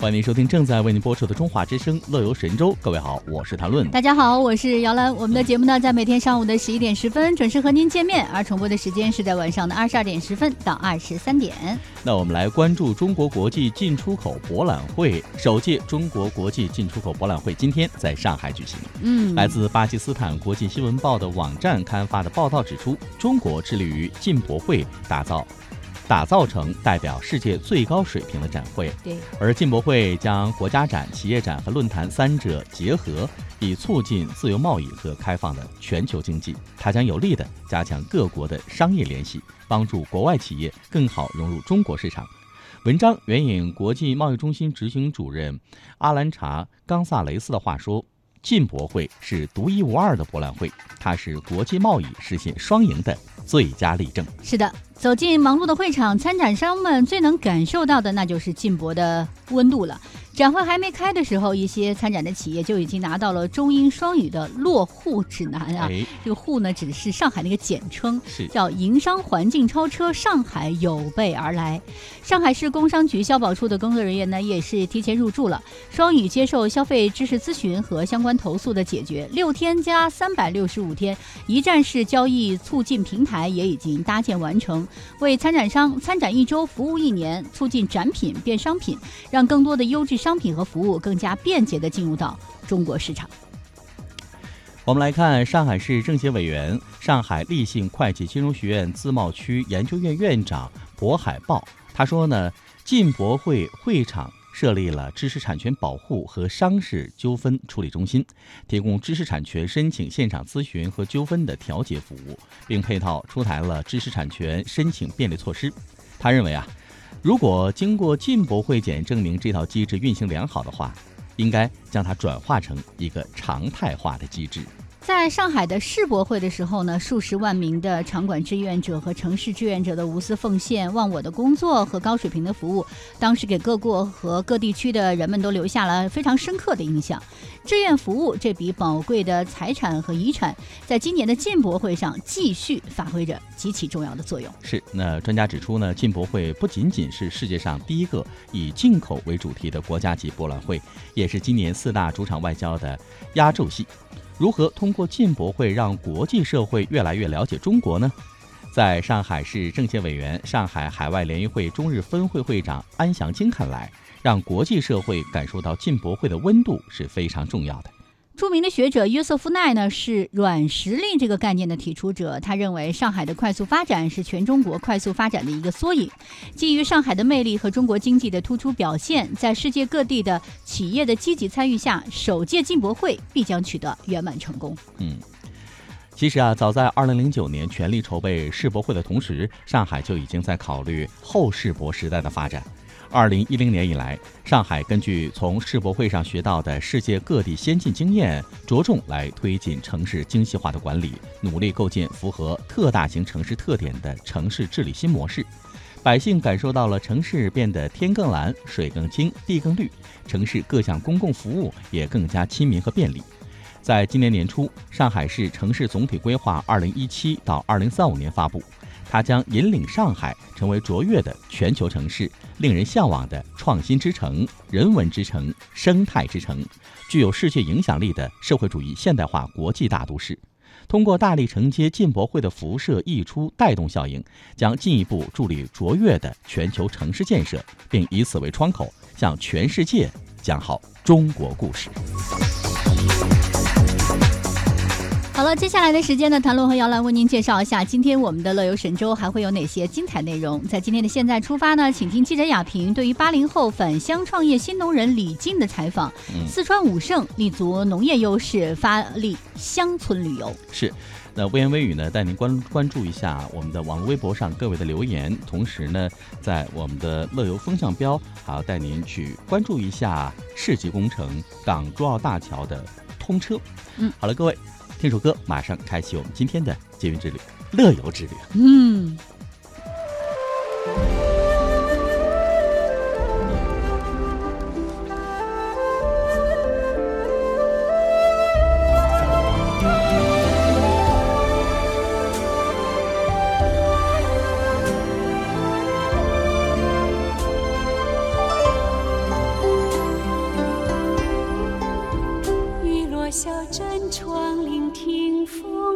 欢迎您收听正在为您播出的《中华之声·乐游神州》。各位好，我是谭论。大家好，我是姚兰。我们的节目呢，在每天上午的十一点十分准时和您见面，而重播的时间是在晚上的二十二点十分到二十三点。那我们来关注中国国际进出口博览会。首届中国国际进出口博览会今天在上海举行。嗯，来自巴基斯坦国际新闻报的网站刊发的报道指出，中国致力于进博会打造。打造成代表世界最高水平的展会，对。而进博会将国家展、企业展和论坛三者结合，以促进自由贸易和开放的全球经济。它将有力地加强各国的商业联系，帮助国外企业更好融入中国市场。文章援引国际贸易中心执行主任阿兰查·冈萨雷斯的话说。进博会是独一无二的博览会，它是国际贸易实现双赢的最佳例证。是的，走进忙碌的会场，参展商们最能感受到的，那就是进博的温度了。展会还没开的时候，一些参展的企业就已经拿到了中英双语的落户指南啊。这个“户”呢，指的是上海那个简称，叫营商环境超车上海有备而来。上海市工商局消保处的工作人员呢，也是提前入驻了。双语接受消费知识咨询和相关投诉的解决，六天加三百六十五天一站式交易促进平台也已经搭建完成，为参展商参展一周服务一年，促进展品变商品，让更多的优质商。品和服务更加便捷地进入到中国市场。我们来看上海市政协委员、上海立信会计金融学院自贸区研究院院长博海豹，他说呢，进博会会场设立了知识产权保护和商事纠纷处理中心，提供知识产权申请现场咨询和纠纷的调解服务，并配套出台了知识产权申请便利措施。他认为啊。如果经过进博会检证明这套机制运行良好的话，应该将它转化成一个常态化的机制。在上海的世博会的时候呢，数十万名的场馆志愿者和城市志愿者的无私奉献、忘我的工作和高水平的服务，当时给各国和各地区的人们都留下了非常深刻的印象。志愿服务这笔宝贵的财产和遗产，在今年的进博会上继续发挥着极其重要的作用。是，那专家指出呢，进博会不仅仅是世界上第一个以进口为主题的国家级博览会，也是今年四大主场外交的压轴戏。如何通过进博会让国际社会越来越了解中国呢？在上海市政协委员、上海海外联谊会中日分会会长安祥金看来，让国际社会感受到进博会的温度是非常重要的。著名的学者约瑟夫奈呢是软实力这个概念的提出者。他认为上海的快速发展是全中国快速发展的一个缩影。基于上海的魅力和中国经济的突出表现，在世界各地的企业的积极参与下，首届进博会必将取得圆满成功。嗯，其实啊，早在2009年全力筹备世博会的同时，上海就已经在考虑后世博时代的发展。二零一零年以来，上海根据从世博会上学到的世界各地先进经验，着重来推进城市精细化的管理，努力构建符合特大型城市特点的城市治理新模式。百姓感受到了城市变得天更蓝、水更清、地更绿，城市各项公共服务也更加亲民和便利。在今年年初，上海市城市总体规划（二零一七到二零三五年）发布。它将引领上海成为卓越的全球城市，令人向往的创新之城、人文之城、生态之城，具有世界影响力的社会主义现代化国际大都市。通过大力承接进博会的辐射溢出带动效应，将进一步助力卓越的全球城市建设，并以此为窗口，向全世界讲好中国故事。好了，接下来的时间呢，谭龙和姚兰为您介绍一下今天我们的乐游神州还会有哪些精彩内容。在今天的现在出发呢，请听记者亚平对于八零后返乡创业新农人李静的采访。四川武胜立足农业优势，发力乡村旅游。是，那微言微语呢，带您关关注一下我们的网络微博上各位的留言，同时呢，在我们的乐游风向标，还要带您去关注一下世纪工程港珠澳大桥的通车。嗯，好了，各位。听首歌，马上开启我们今天的捷运之旅、乐游之旅。嗯。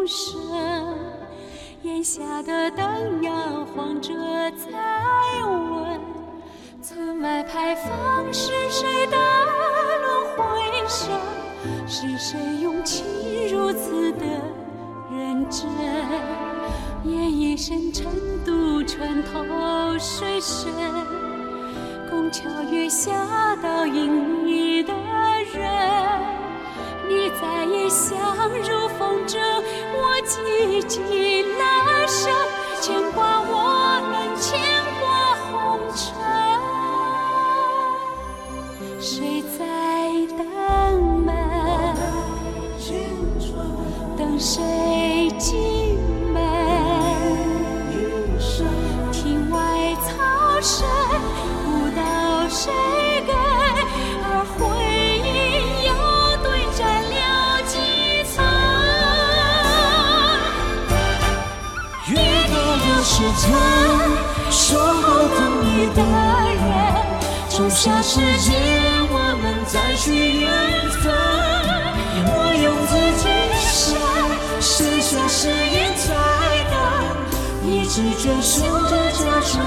声，檐下的灯摇晃着在问，村外牌坊是谁的轮回声？是谁用情如此的认真？夜已深沉，渡船头水深，拱桥月下倒影里的人。你再也相如风筝，我记紧了他说好等你的人，种下时间，我们再去缘分。我用自己生，写下誓言在等，一直遵守着家属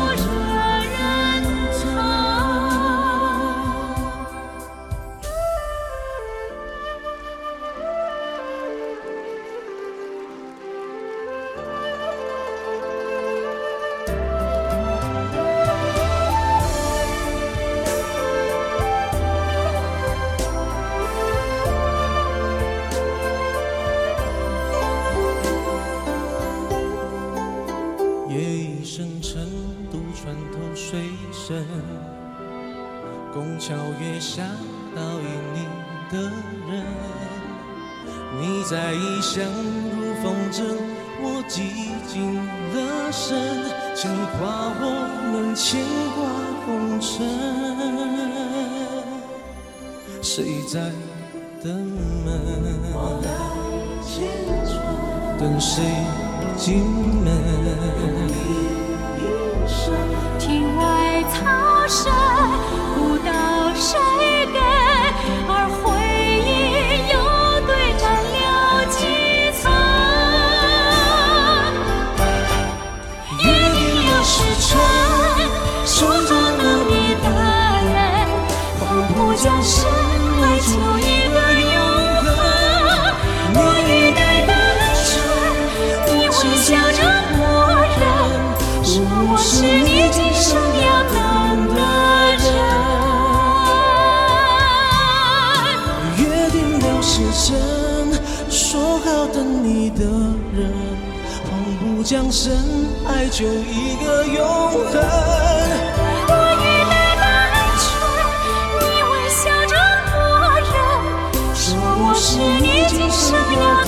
拱桥月下倒影你的人，你在异乡如风筝，我系紧了身，牵挂我们牵挂红尘，谁在等门？等谁进门？庭外草深，不道说好等你的人，黄浦江山爱就一个永恒。我欲待单纯，你微笑着默认，说我是你今生要